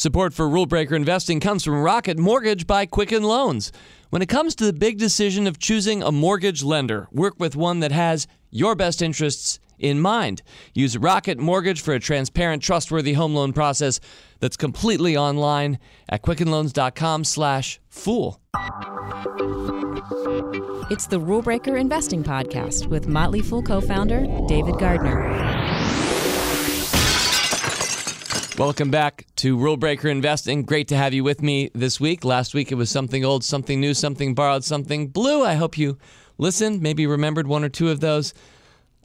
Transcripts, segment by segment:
Support for Rule Breaker Investing comes from Rocket Mortgage by Quicken Loans. When it comes to the big decision of choosing a mortgage lender, work with one that has your best interests in mind. Use Rocket Mortgage for a transparent, trustworthy home loan process that's completely online at quickenloans.com/fool. It's the Rule Breaker Investing Podcast with Motley Fool co founder David Gardner. Welcome back to Rule Breaker Investing. Great to have you with me this week. Last week it was something old, something new, something borrowed, something blue. I hope you listened, maybe remembered one or two of those.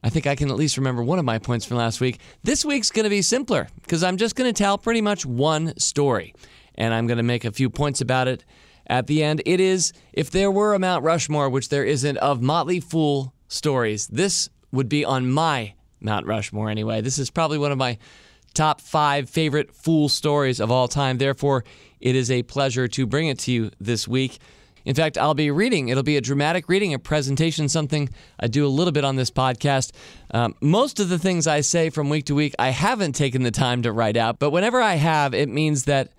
I think I can at least remember one of my points from last week. This week's going to be simpler because I'm just going to tell pretty much one story and I'm going to make a few points about it at the end. It is, if there were a Mount Rushmore, which there isn't, of Motley Fool stories, this would be on my Mount Rushmore anyway. This is probably one of my top five favorite Fool stories of all time. Therefore, it is a pleasure to bring it to you this week. In fact, I'll be reading. It'll be a dramatic reading, a presentation, something I do a little bit on this podcast. Um, most of the things I say from week to week, I haven't taken the time to write out, but whenever I have, it means that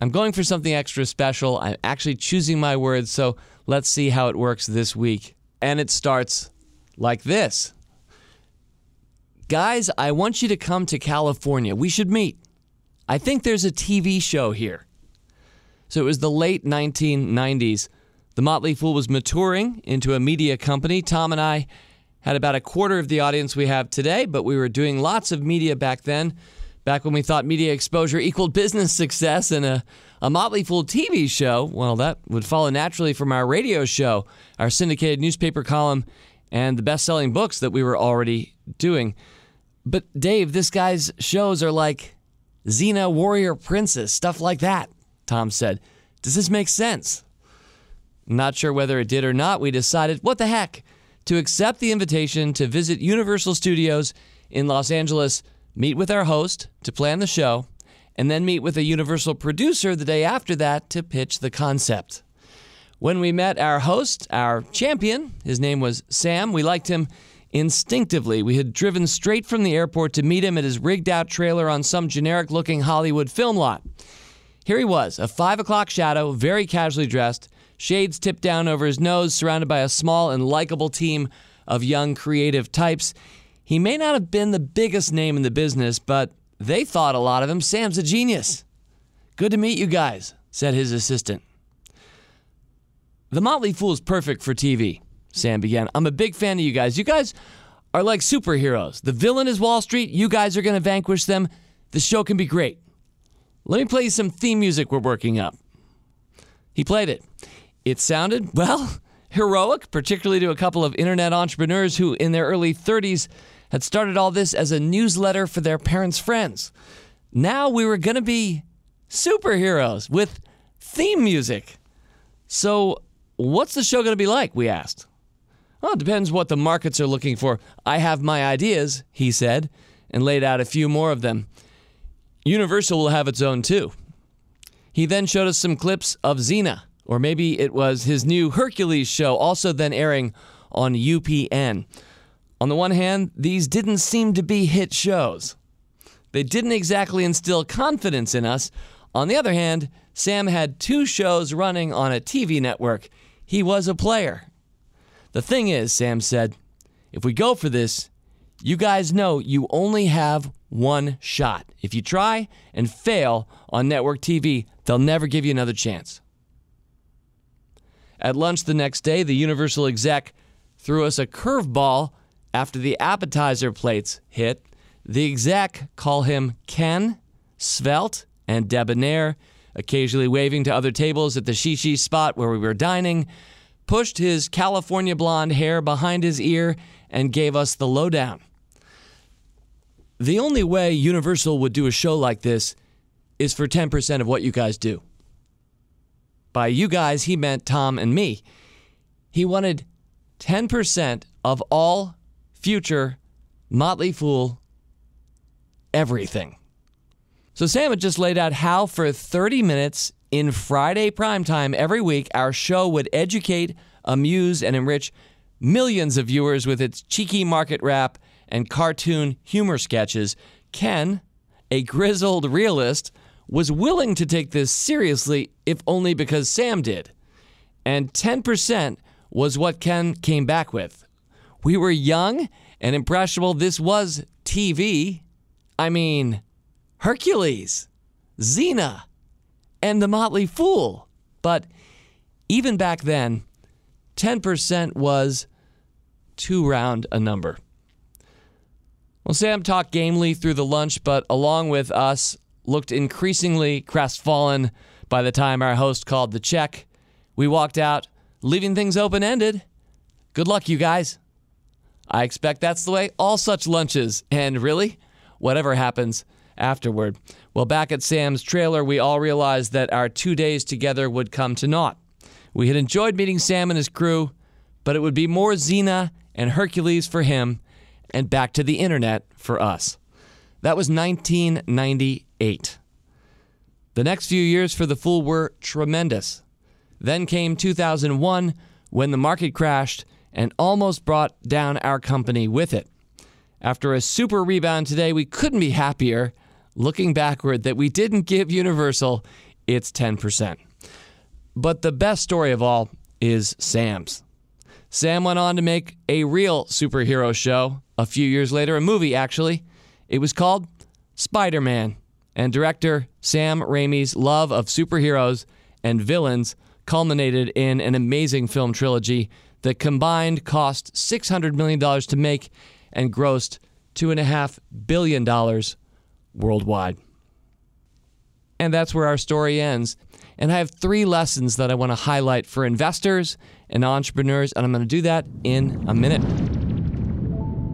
I'm going for something extra special. I'm actually choosing my words, so let's see how it works this week. And it starts like this Guys, I want you to come to California. We should meet. I think there's a TV show here. So it was the late 1990s. The Motley Fool was maturing into a media company. Tom and I had about a quarter of the audience we have today, but we were doing lots of media back then, back when we thought media exposure equaled business success and a, a Motley Fool TV show. Well, that would follow naturally from our radio show, our syndicated newspaper column, and the best selling books that we were already doing. But Dave, this guy's shows are like Xena Warrior Princess, stuff like that, Tom said. Does this make sense? Not sure whether it did or not. We decided, what the heck, to accept the invitation to visit Universal Studios in Los Angeles, meet with our host to plan the show, and then meet with a Universal producer the day after that to pitch the concept. When we met our host, our champion, his name was Sam, we liked him Instinctively, we had driven straight from the airport to meet him at his rigged out trailer on some generic looking Hollywood film lot. Here he was, a five o'clock shadow, very casually dressed, shades tipped down over his nose, surrounded by a small and likable team of young creative types. He may not have been the biggest name in the business, but they thought a lot of him. Sam's a genius. Good to meet you guys, said his assistant. The Motley Fool is perfect for TV. Sam began. I'm a big fan of you guys. You guys are like superheroes. The villain is Wall Street. You guys are going to vanquish them. The show can be great. Let me play you some theme music we're working up. He played it. It sounded, well, heroic, particularly to a couple of internet entrepreneurs who, in their early 30s, had started all this as a newsletter for their parents' friends. Now we were going to be superheroes with theme music. So, what's the show going to be like? We asked. Well, it depends what the markets are looking for. I have my ideas, he said, and laid out a few more of them. Universal will have its own too. He then showed us some clips of Xena, or maybe it was his new Hercules show, also then airing on UPN. On the one hand, these didn't seem to be hit shows. They didn't exactly instill confidence in us. On the other hand, Sam had two shows running on a TV network. He was a player. The thing is, Sam said, if we go for this, you guys know you only have one shot. If you try and fail on network TV, they'll never give you another chance. At lunch the next day, the Universal exec threw us a curveball after the appetizer plates hit. The exec, call him Ken, svelte, and debonair, occasionally waving to other tables at the shishi spot where we were dining, pushed his California blonde hair behind his ear, and gave us the lowdown. The only way Universal would do a show like this is for 10% of what you guys do. By you guys, he meant Tom and me. He wanted 10% of all future Motley Fool everything. So Sam had just laid out how, for 30 minutes in Friday primetime every week, our show would educate, amuse, and enrich millions of viewers with its cheeky market rap and cartoon humor sketches. Ken, a grizzled realist, was willing to take this seriously if only because Sam did. And 10% was what Ken came back with. We were young and impressionable. This was TV. I mean, Hercules, Xena, and The Motley Fool. But even back then, 10% was too round a number. Well, Sam talked gamely through the lunch, but along with us, looked increasingly crestfallen by the time our host called the check. We walked out, leaving things open ended. Good luck, you guys. I expect that's the way all such lunches, and really, whatever happens afterward. Well, back at Sam's trailer, we all realized that our two days together would come to naught. We had enjoyed meeting Sam and his crew, but it would be more Xena and Hercules for him, and back to the internet for us. That was 1998. The next few years for The Fool were tremendous. Then came 2001 when the market crashed and almost brought down our company with it. After a super rebound today, we couldn't be happier looking backward that we didn't give Universal its 10%. But the best story of all is Sam's. Sam went on to make a real superhero show a few years later, a movie actually. It was called Spider Man, and director Sam Raimi's love of superheroes and villains culminated in an amazing film trilogy that combined cost $600 million to make and grossed $2.5 billion worldwide. And that's where our story ends. And I have three lessons that I want to highlight for investors and entrepreneurs, and I'm going to do that in a minute.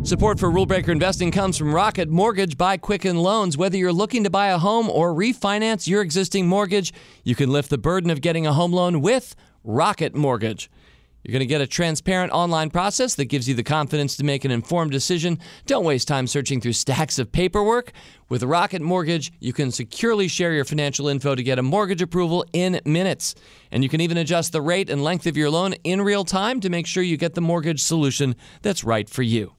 Support for Rule Breaker Investing comes from Rocket Mortgage by Quicken Loans. Whether you're looking to buy a home or refinance your existing mortgage, you can lift the burden of getting a home loan with Rocket Mortgage. You're going to get a transparent online process that gives you the confidence to make an informed decision. Don't waste time searching through stacks of paperwork. With Rocket Mortgage, you can securely share your financial info to get a mortgage approval in minutes. And you can even adjust the rate and length of your loan in real time to make sure you get the mortgage solution that's right for you.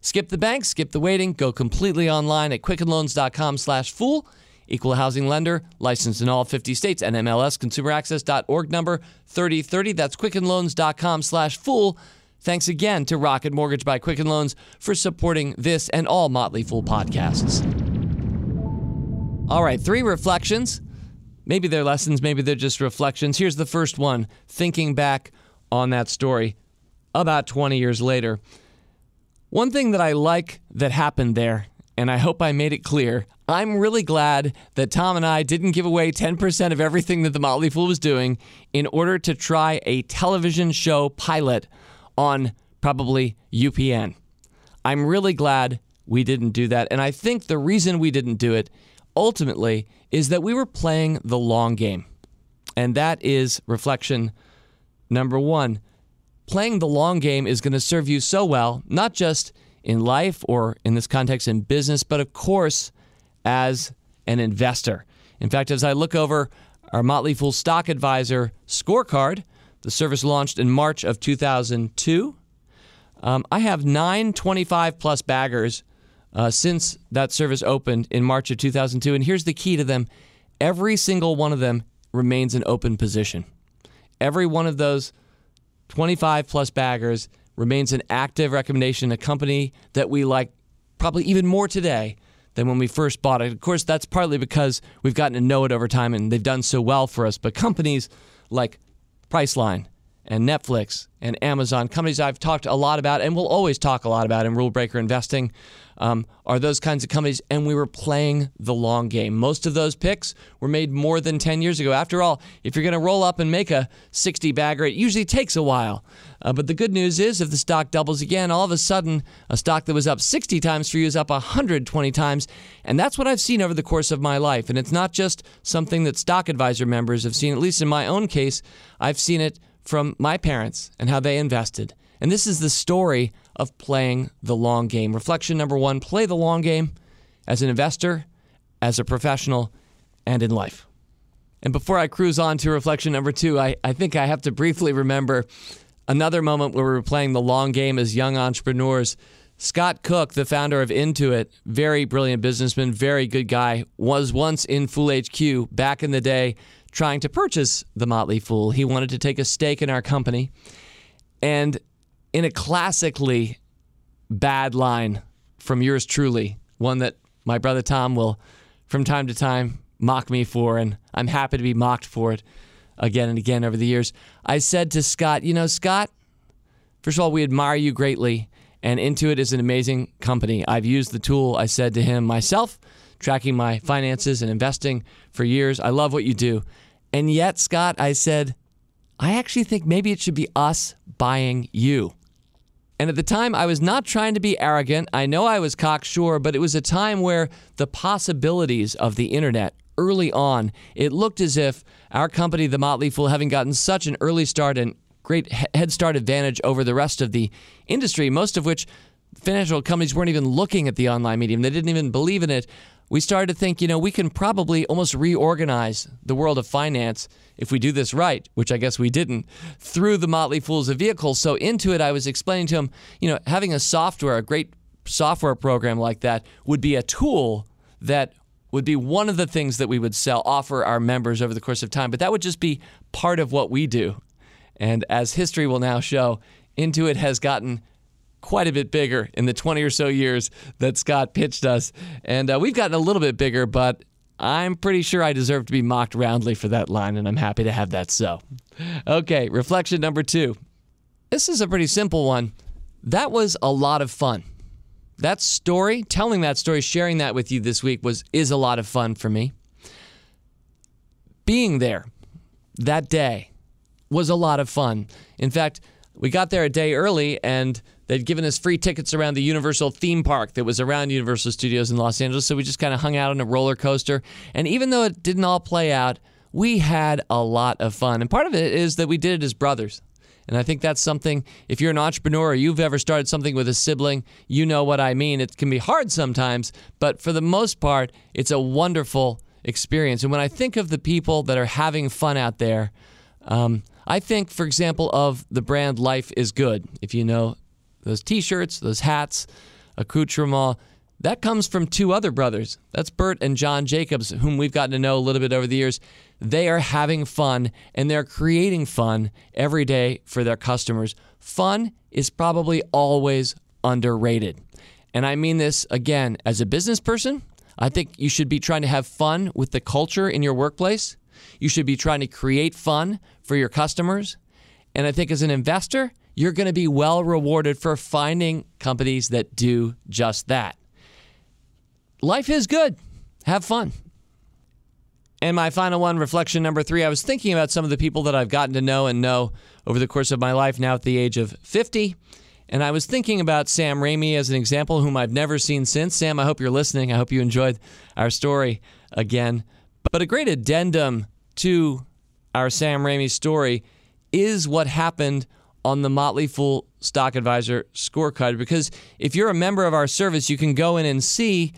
Skip the bank, skip the waiting, go completely online at quickenloans.com slash fool. Equal housing lender, licensed in all 50 states, NMLS consumeraccess.org number 3030. That's quickenloans.com slash fool. Thanks again to Rocket Mortgage by Quicken Loans for supporting this and all Motley Fool podcasts. All right, three reflections. Maybe they're lessons, maybe they're just reflections. Here's the first one thinking back on that story about 20 years later. One thing that I like that happened there, and I hope I made it clear, I'm really glad that Tom and I didn't give away 10% of everything that the Motley Fool was doing in order to try a television show pilot on probably UPN. I'm really glad we didn't do that. And I think the reason we didn't do it ultimately is that we were playing the long game. And that is reflection number one playing the long game is going to serve you so well, not just in life or in this context in business, but of course as an investor. In fact, as I look over our Motley Fool Stock Advisor scorecard, the service launched in March of 2002. Um, I have nine 25 plus baggers uh, since that service opened in March of 2002. And here's the key to them every single one of them remains an open position. Every one of those 25 plus baggers remains an active recommendation, a company that we like probably even more today than when we first bought it. Of course, that's partly because we've gotten to know it over time and they've done so well for us. But companies like Priceline and Netflix and Amazon, companies I've talked a lot about and will always talk a lot about in Rule Breaker Investing, um, are those kinds of companies. And we were playing the long game. Most of those picks were made more than 10 years ago. After all, if you're going to roll up and make a 60 bagger, it usually takes a while. Uh, but the good news is, if the stock doubles again, all of a sudden, a stock that was up 60 times for you is up 120 times. And that's what I've seen over the course of my life. And it's not just something that stock advisor members have seen, at least in my own case, I've seen it from my parents and how they invested. And this is the story of playing the long game. Reflection number one play the long game as an investor, as a professional, and in life. And before I cruise on to reflection number two, I, I think I have to briefly remember another moment where we were playing the long game as young entrepreneurs. Scott Cook, the founder of Intuit, very brilliant businessman, very good guy, was once in Fool HQ back in the day trying to purchase the Motley Fool. He wanted to take a stake in our company. And in a classically bad line from yours truly, one that my brother Tom will from time to time mock me for, and I'm happy to be mocked for it again and again over the years. I said to Scott, You know, Scott, first of all, we admire you greatly, and Intuit is an amazing company. I've used the tool, I said to him myself, tracking my finances and investing for years. I love what you do. And yet, Scott, I said, I actually think maybe it should be us buying you. And at the time, I was not trying to be arrogant. I know I was cocksure, but it was a time where the possibilities of the internet early on, it looked as if our company, The Motley Fool, having gotten such an early start and great head start advantage over the rest of the industry, most of which financial companies weren't even looking at the online medium. They didn't even believe in it. We started to think, you know, we can probably almost reorganize the world of finance if we do this right, which I guess we didn't, through the Motley fools as a vehicle. So Intuit, I was explaining to him, you know, having a software, a great software program like that would be a tool that would be one of the things that we would sell, offer our members over the course of time. But that would just be part of what we do. And as history will now show, Intuit has gotten quite a bit bigger in the 20 or so years that Scott pitched us. And uh, we've gotten a little bit bigger, but I'm pretty sure I deserve to be mocked roundly for that line, and I'm happy to have that so. Okay, reflection number two. This is a pretty simple one. That was a lot of fun. That story, telling that story, sharing that with you this week was is a lot of fun for me. Being there that day was a lot of fun. In fact, we got there a day early and they'd given us free tickets around the Universal theme park that was around Universal Studios in Los Angeles. So we just kind of hung out on a roller coaster. And even though it didn't all play out, we had a lot of fun. And part of it is that we did it as brothers. And I think that's something, if you're an entrepreneur or you've ever started something with a sibling, you know what I mean. It can be hard sometimes, but for the most part, it's a wonderful experience. And when I think of the people that are having fun out there, um, I think, for example, of the brand Life is Good. If you know those t shirts, those hats, accoutrements, that comes from two other brothers. That's Bert and John Jacobs, whom we've gotten to know a little bit over the years. They are having fun and they're creating fun every day for their customers. Fun is probably always underrated. And I mean this again as a business person. I think you should be trying to have fun with the culture in your workplace. You should be trying to create fun for your customers. And I think as an investor, you're going to be well rewarded for finding companies that do just that. Life is good. Have fun. And my final one, reflection number three, I was thinking about some of the people that I've gotten to know and know over the course of my life now at the age of 50. And I was thinking about Sam Raimi as an example, whom I've never seen since. Sam, I hope you're listening. I hope you enjoyed our story again. But a great addendum to our Sam Raimi story is what happened on the Motley Fool Stock Advisor scorecard. Because if you're a member of our service, you can go in and see.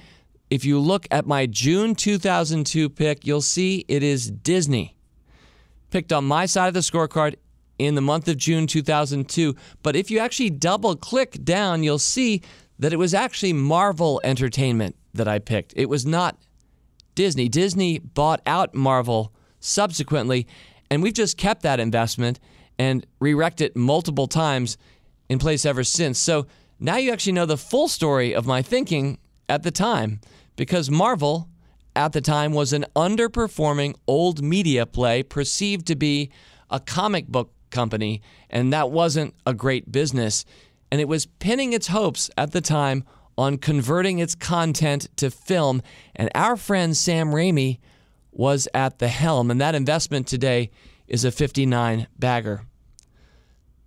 If you look at my June 2002 pick, you'll see it is Disney. Picked on my side of the scorecard in the month of June 2002. But if you actually double click down, you'll see that it was actually Marvel Entertainment that I picked. It was not Disney. Disney bought out Marvel subsequently, and we've just kept that investment and re-wrecked it multiple times in place ever since. So now you actually know the full story of my thinking at the time because Marvel at the time was an underperforming old media play perceived to be a comic book company, and that wasn't a great business. And it was pinning its hopes at the time on converting its content to film. And our friend Sam Raimi was at the helm, and that investment today is a 59 bagger.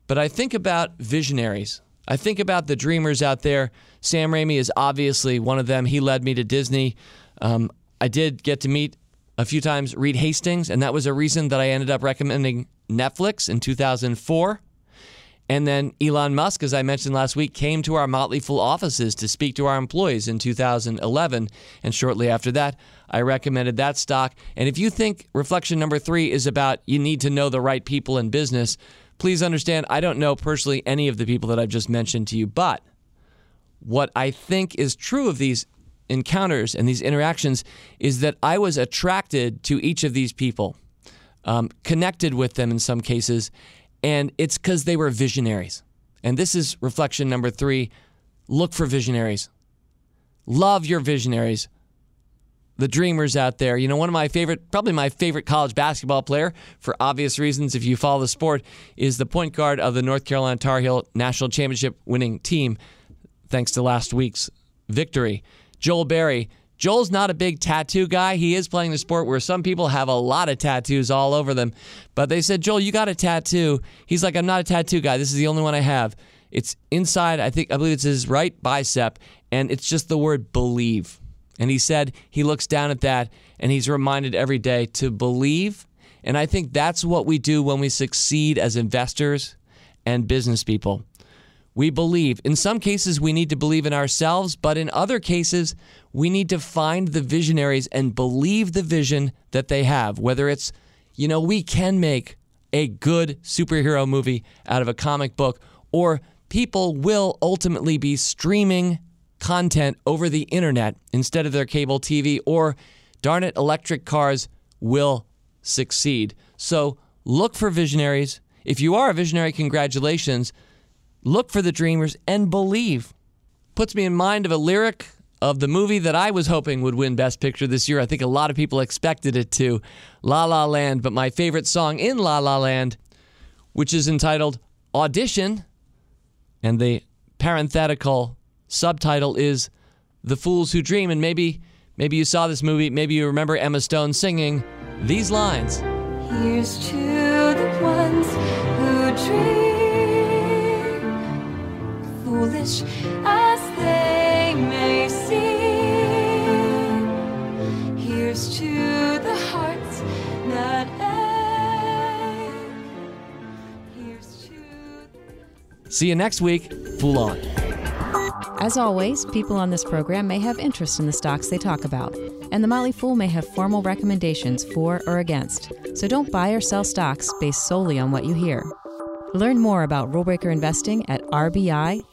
But I think about visionaries. I think about the dreamers out there. Sam Raimi is obviously one of them. He led me to Disney. Um, I did get to meet a few times Reed Hastings, and that was a reason that I ended up recommending Netflix in 2004. And then Elon Musk, as I mentioned last week, came to our Motley Fool offices to speak to our employees in 2011. And shortly after that, I recommended that stock. And if you think reflection number three is about you need to know the right people in business, please understand I don't know personally any of the people that I've just mentioned to you. But what I think is true of these encounters and these interactions is that I was attracted to each of these people, um, connected with them in some cases, and it's because they were visionaries. And this is reflection number three look for visionaries. Love your visionaries. The dreamers out there. You know, one of my favorite, probably my favorite college basketball player, for obvious reasons, if you follow the sport, is the point guard of the North Carolina Tar Heel national championship winning team, thanks to last week's victory. Joel Berry. Joel's not a big tattoo guy. He is playing the sport where some people have a lot of tattoos all over them. But they said, Joel, you got a tattoo. He's like, I'm not a tattoo guy. This is the only one I have. It's inside, I think, I believe it's his right bicep, and it's just the word believe. And he said he looks down at that and he's reminded every day to believe. And I think that's what we do when we succeed as investors and business people. We believe. In some cases, we need to believe in ourselves, but in other cases, we need to find the visionaries and believe the vision that they have. Whether it's, you know, we can make a good superhero movie out of a comic book, or people will ultimately be streaming content over the internet instead of their cable TV, or darn it, electric cars will succeed. So look for visionaries. If you are a visionary, congratulations. Look for the dreamers and believe. Puts me in mind of a lyric of the movie that I was hoping would win Best Picture this year. I think a lot of people expected it to La La Land, but my favorite song in La La Land, which is entitled Audition, and the parenthetical subtitle is The Fools Who Dream. And maybe maybe you saw this movie, maybe you remember Emma Stone singing these lines. Here's to the ones who dream, foolish as they may seem. Here's to the hearts that ache. Here's to See you next week. Fool on. As always, people on this program may have interest in the stocks they talk about, and the Motley Fool may have formal recommendations for or against. So don't buy or sell stocks based solely on what you hear. Learn more about rule breaker investing at rbi.fool.com.